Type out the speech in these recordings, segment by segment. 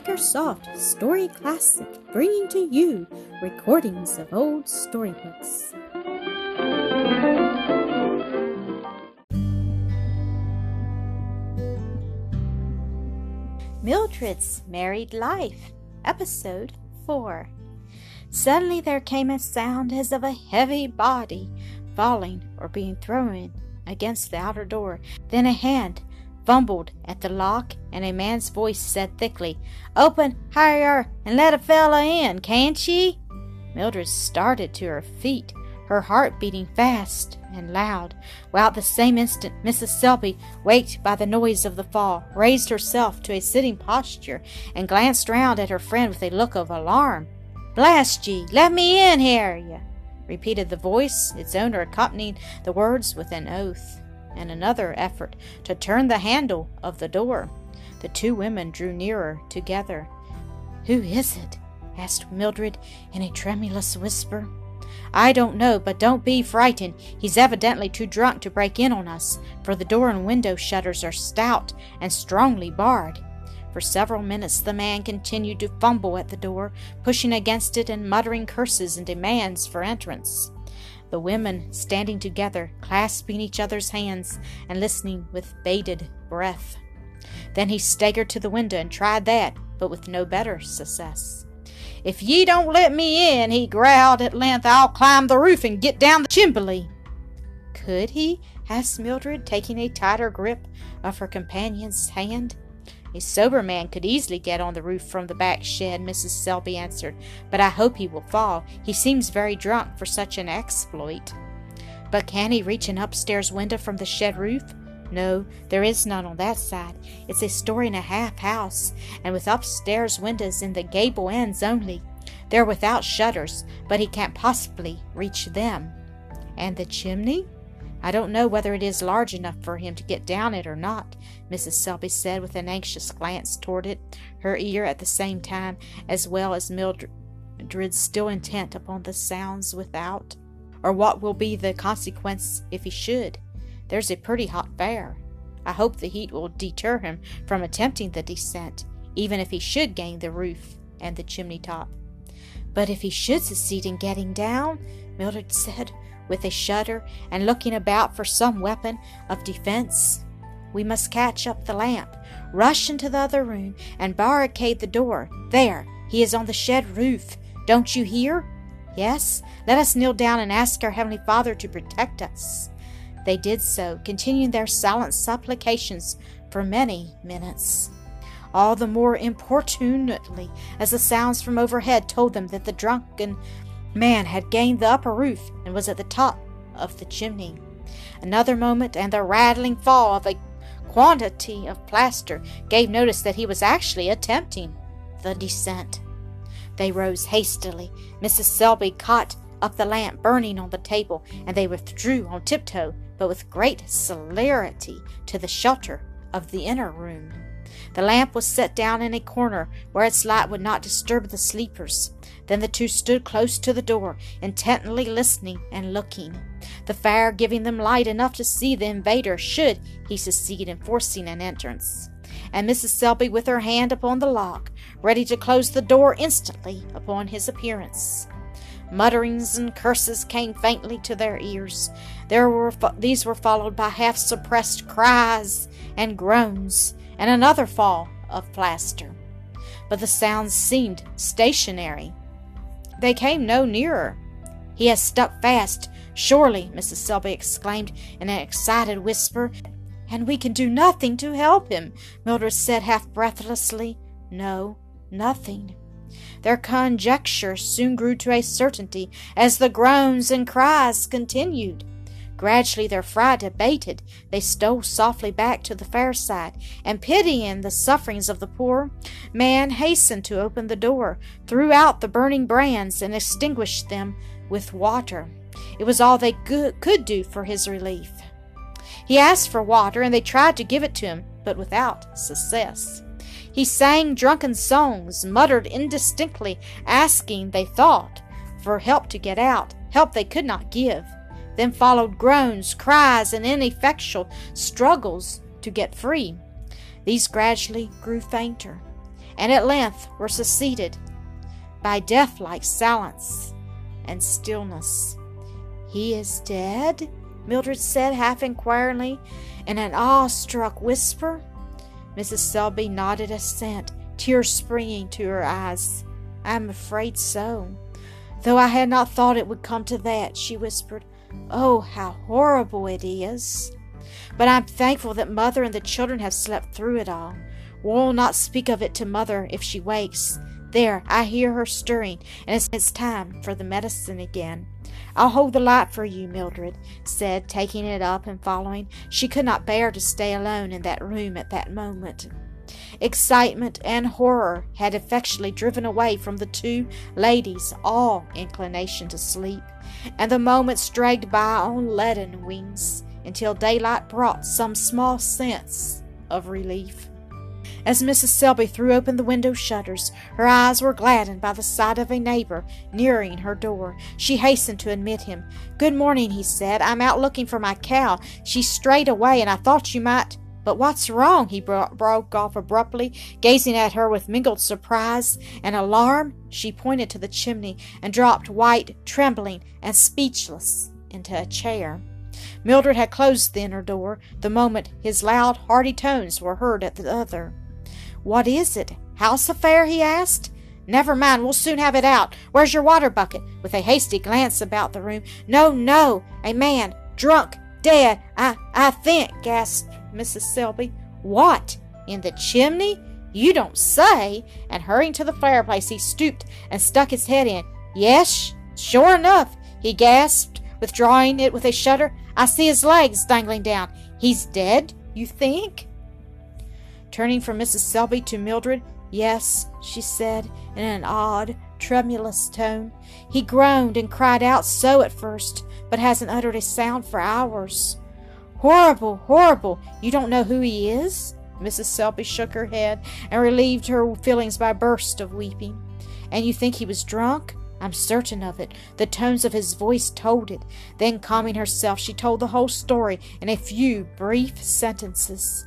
Makersoft Story Classic, bringing to you recordings of old storybooks. Mildred's Married Life, Episode 4. Suddenly there came a sound as of a heavy body falling or being thrown against the outer door. Then a hand fumbled at the lock, and a man's voice said thickly, Open higher and let a fella in, can't ye? Mildred started to her feet, her heart beating fast and loud, while at the same instant Mrs. Selby, waked by the noise of the fall, raised herself to a sitting posture and glanced round at her friend with a look of alarm. Blast ye! Let me in, here, repeated the voice, its owner accompanying the words with an oath and another effort to turn the handle of the door. The two women drew nearer together. Who is it? asked Mildred in a tremulous whisper. I don't know, but don't be frightened. He's evidently too drunk to break in on us, for the door and window shutters are stout and strongly barred. For several minutes the man continued to fumble at the door, pushing against it and muttering curses and demands for entrance the women standing together, clasping each other's hands and listening with bated breath. Then he staggered to the window and tried that, but with no better success. If ye don't let me in, he growled at length, I'll climb the roof and get down the chimbley. Could he? asked Mildred, taking a tighter grip of her companion's hand. A sober man could easily get on the roof from the back shed, Mrs. Selby answered, but I hope he will fall. He seems very drunk for such an exploit. But can he reach an upstairs window from the shed roof? No, there is none on that side. It's a story and a half house, and with upstairs windows in the gable ends only. They're without shutters, but he can't possibly reach them. And the chimney? I don't know whether it is large enough for him to get down it or not, Mrs. Selby said with an anxious glance toward it, her ear at the same time, as well as Mildred's still intent upon the sounds without. Or what will be the consequence if he should? There's a pretty hot fire. I hope the heat will deter him from attempting the descent, even if he should gain the roof and the chimney top. But if he should succeed in getting down, Mildred said, with a shudder and looking about for some weapon of defense. We must catch up the lamp, rush into the other room, and barricade the door. There, he is on the shed roof. Don't you hear? Yes, let us kneel down and ask our Heavenly Father to protect us. They did so, continuing their silent supplications for many minutes. All the more importunately as the sounds from overhead told them that the drunken man had gained the upper roof and was at the top of the chimney. Another moment, and the rattling fall of a quantity of plaster gave notice that he was actually attempting the descent. They rose hastily. Mrs. Selby caught up the lamp burning on the table, and they withdrew on tiptoe, but with great celerity, to the shelter of the inner room. The lamp was set down in a corner where its light would not disturb the sleepers. Then the two stood close to the door, intently listening and looking, the fire giving them light enough to see the invader should he succeed in forcing an entrance. And Mrs. Selby, with her hand upon the lock, ready to close the door instantly upon his appearance. Mutterings and curses came faintly to their ears. There were fo- these were followed by half suppressed cries and groans, and another fall of plaster. But the sounds seemed stationary. They came no nearer. He has stuck fast, surely, Mrs. Selby exclaimed in an excited whisper. And we can do nothing to help him, Mildred said half breathlessly. No, nothing. Their conjecture soon grew to a certainty as the groans and cries continued. Gradually their fright abated. They stole softly back to the fireside, and pitying the sufferings of the poor man, hastened to open the door, threw out the burning brands, and extinguished them with water. It was all they could do for his relief. He asked for water, and they tried to give it to him, but without success. He sang drunken songs, muttered indistinctly, asking, they thought, for help to get out, help they could not give. Then followed groans, cries, and ineffectual struggles to get free. These gradually grew fainter, and at length were succeeded by death-like silence and stillness. He is dead? Mildred said half inquiringly in an awe-struck whisper. Mrs. Selby nodded assent, tears springing to her eyes. I am afraid so. Though I had not thought it would come to that, she whispered. Oh, how horrible it is! But I'm thankful that Mother and the children have slept through it all. We'll not speak of it to Mother if she wakes. There, I hear her stirring, and it's, time for the medicine again. I'll hold the light for you, Mildred said, taking it up and following. She could not bear to stay alone in that room at that moment. Excitement and horror had effectually driven away from the two ladies all inclination to sleep, and the moments dragged by on leaden wings until daylight brought some small sense of relief. As Mrs. Selby threw open the window shutters, her eyes were gladdened by the sight of a neighbor nearing her door. She hastened to admit him. Good morning, he said. I'm out looking for my cow. She strayed away, and I thought you might. But what's wrong? he broke off abruptly, gazing at her with mingled surprise and alarm. She pointed to the chimney and dropped white, trembling, and speechless into a chair. Mildred had closed the inner door the moment his loud, hearty tones were heard at the other. What is it? House affair? he asked. Never mind, we'll soon have it out. Where's your water bucket? With a hasty glance about the room. No, no, a man, drunk, dead, I, I think, gasped Mrs. Selby. What? In the chimney? You don't say! And hurrying to the fireplace, he stooped and stuck his head in. Yes, sure enough, he gasped, withdrawing it with a shudder. I see his legs dangling down. He's dead, you think? Turning from Mrs. Selby to Mildred, Yes, she said in an odd, tremulous tone. He groaned and cried out so at first, but hasn't uttered a sound for hours. Horrible, horrible! You don't know who he is? Mrs. Selby shook her head and relieved her feelings by a burst of weeping. And you think he was drunk? I'm certain of it. The tones of his voice told it. Then, calming herself, she told the whole story in a few brief sentences.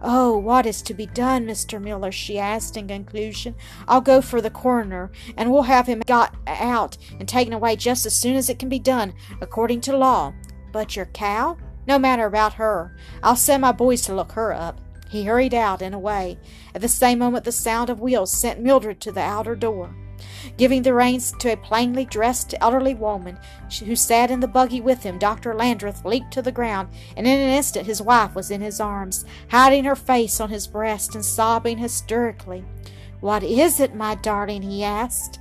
Oh, what is to be done, Mr. Miller? she asked in conclusion. I'll go for the coroner, and we'll have him got out and taken away just as soon as it can be done, according to law. But your cow? No matter about her. I'll send my boys to look her up. He hurried out and away. At the same moment, the sound of wheels sent Mildred to the outer door. Giving the reins to a plainly dressed elderly woman who sat in the buggy with him, Dr. Landreth leaped to the ground, and in an instant his wife was in his arms, hiding her face on his breast and sobbing hysterically. What is it, my darling? he asked.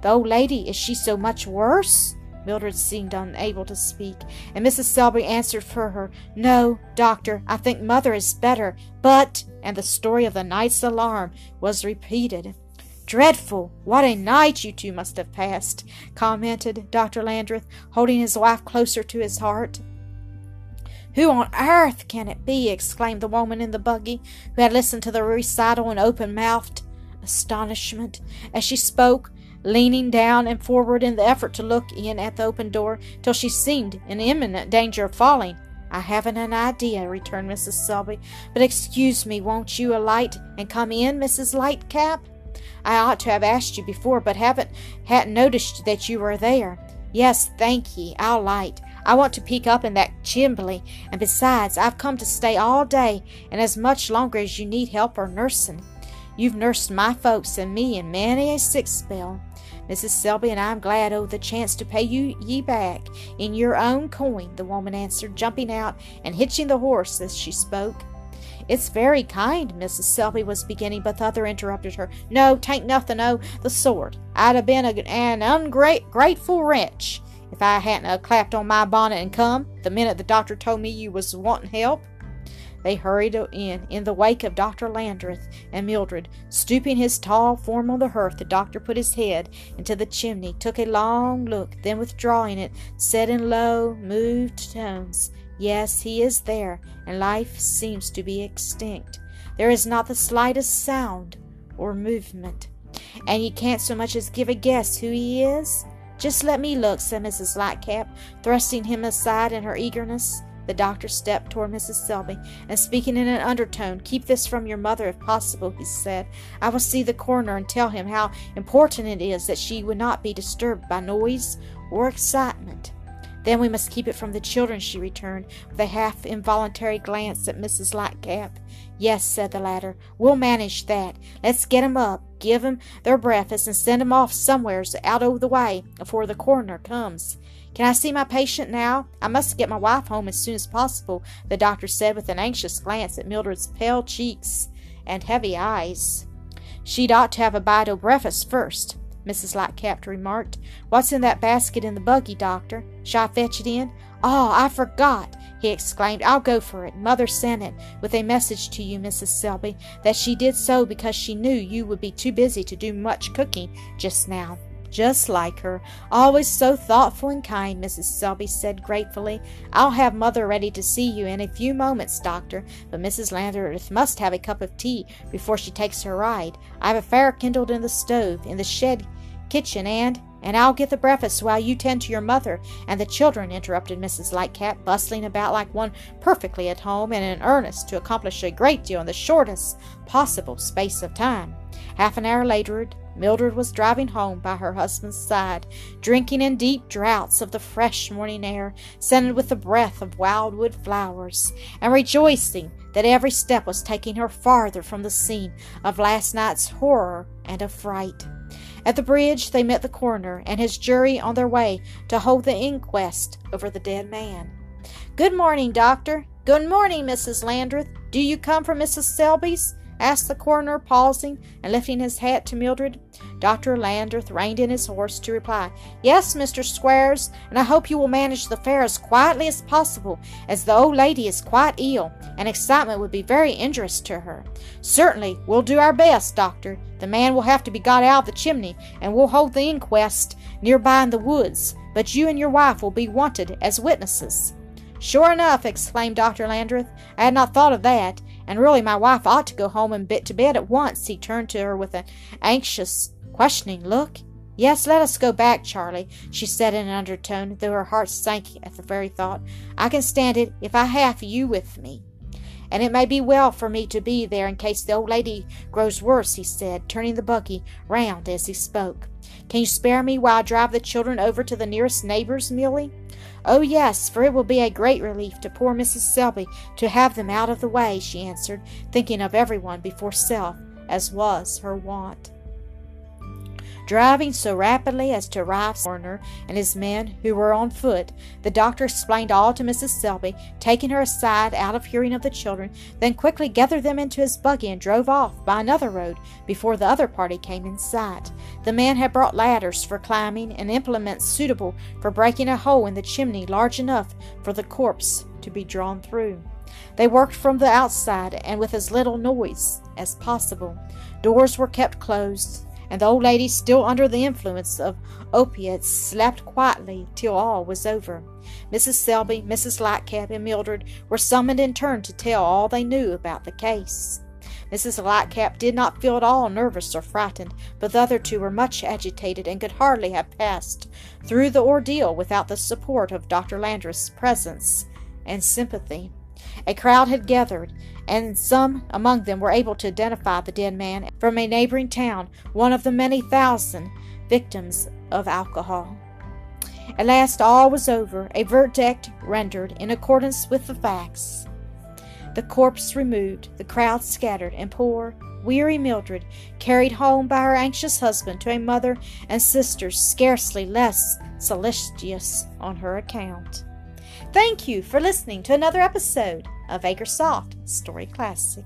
The old lady, is she so much worse? Mildred seemed unable to speak, and Mrs. Selby answered for her. No, doctor, I think mother is better, but and the story of the night's alarm was repeated. Dreadful! What a night you two must have passed, commented Dr. Landreth, holding his wife closer to his heart. Who on earth can it be? exclaimed the woman in the buggy, who had listened to the recital in open mouthed astonishment. As she spoke, leaning down and forward in the effort to look in at the open door, till she seemed in imminent danger of falling. I haven't an idea, returned Mrs. Selby. But excuse me, won't you alight and come in, Mrs. Lightcap? I ought to have asked you before, but haven't hadn't noticed that you were there. Yes, thank ye. I'll light. I want to peek up in that chimbley, and besides, I've come to stay all day and as much longer as you need help or nursing. You've nursed my folks and me in many a sick spell. Mrs. Selby and I'm glad o' the chance to pay you ye back in your own coin, the woman answered, jumping out and hitching the horse as she spoke. It's very kind, Mrs. Selby was beginning, but the other interrupted her. No, tain't nothing o' oh, the sort. I'd a been a, an ungrateful wretch if I hadn't a clapped on my bonnet and come, the minute the doctor told me you was wantin' help. They hurried in, in the wake of Dr. Landreth and Mildred. Stooping his tall form on the hearth, the doctor put his head into the chimney, took a long look, then withdrawing it, said in low, moved tones, Yes, he is there, and life seems to be extinct. There is not the slightest sound or movement. And you can't so much as give a guess who he is? Just let me look, said Mrs. Lightcap, thrusting him aside in her eagerness. The doctor stepped toward Mrs. Selby, and speaking in an undertone, Keep this from your mother if possible, he said. I will see the coroner and tell him how important it is that she would not be disturbed by noise or excitement. Then we must keep it from the children, she returned, with a half involuntary glance at Mrs. Lightcap. Yes, said the latter, we'll manage that. Let's get 'em up, give 'em their breakfast, and send 'em off somewheres out o' the way afore the coroner comes. Can I see my patient now? I must get my wife home as soon as possible, the doctor said with an anxious glance at Mildred's pale cheeks and heavy eyes. She'd ought to have a bite o' breakfast first. Mrs. Lightcap remarked. What's in that basket in the buggy, Doctor? Shall I fetch it in? Oh, I forgot, he exclaimed. I'll go for it. Mother sent it with a message to you, Mrs. Selby, that she did so because she knew you would be too busy to do much cooking just now. Just like her. Always so thoughtful and kind, Mrs. Selby said gratefully. I'll have Mother ready to see you in a few moments, Doctor, but Mrs. Landreth must have a cup of tea before she takes her ride. I have a fire kindled in the stove in the shed kitchen, and and I'll get the breakfast while you tend to your mother and the children, interrupted Mrs. Lightcap, bustling about like one perfectly at home and in earnest to accomplish a great deal in the shortest possible space of time. Half an hour later, Mildred was driving home by her husband's side, drinking in deep draughts of the fresh morning air, scented with the breath of wildwood flowers, and rejoicing that every step was taking her farther from the scene of last night's horror and affright. At the bridge, they met the coroner and his jury on their way to hold the inquest over the dead man. Good morning, doctor. Good morning, Mrs. Landreth. Do you come from Mrs. Selby's? Asked the coroner, pausing and lifting his hat to Mildred. Dr. Landreth reined in his horse to reply, Yes, Mr. Squares, and I hope you will manage the affair as quietly as possible, as the old lady is quite ill, and excitement would be very injurious to her. Certainly, we'll do our best, Doctor. The man will have to be got out of the chimney, and we'll hold the inquest nearby in the woods, but you and your wife will be wanted as witnesses. Sure enough, exclaimed Dr. Landreth. I had not thought of that. And really, my wife ought to go home and bit to bed at once. He turned to her with an anxious, questioning look. Yes, let us go back, Charlie, she said in an undertone, though her heart sank at the very thought. I can stand it if I have you with me. And it may be well for me to be there in case the old lady grows worse, he said, turning the buggy round as he spoke. Can you spare me while I drive the children over to the nearest neighbor's, Milly? Oh, yes, for it will be a great relief to poor Mrs. Selby to have them out of the way, she answered, thinking of everyone before self, as was her wont driving so rapidly as to arrive Warner and his men, who were on foot. The doctor explained all to Mrs. Selby, taking her aside out of hearing of the children, then quickly gathered them into his buggy and drove off by another road before the other party came in sight. The man had brought ladders for climbing and implements suitable for breaking a hole in the chimney large enough for the corpse to be drawn through. They worked from the outside and with as little noise as possible. Doors were kept closed, and the old lady, still under the influence of opiates, slept quietly till all was over. Mrs. Selby, Mrs. Lightcap, and Mildred were summoned in turn to tell all they knew about the case. Mrs. Lightcap did not feel at all nervous or frightened, but the other two were much agitated and could hardly have passed through the ordeal without the support of Dr. Landreth's presence and sympathy. A crowd had gathered, and some among them were able to identify the dead man from a neighboring town, one of the many thousand victims of alcohol. At last all was over, a verdict rendered in accordance with the facts. The corpse removed, the crowd scattered, and poor, weary Mildred carried home by her anxious husband to a mother and sisters scarcely less solicitous on her account. Thank you for listening to another episode of Acresoft Story Classic.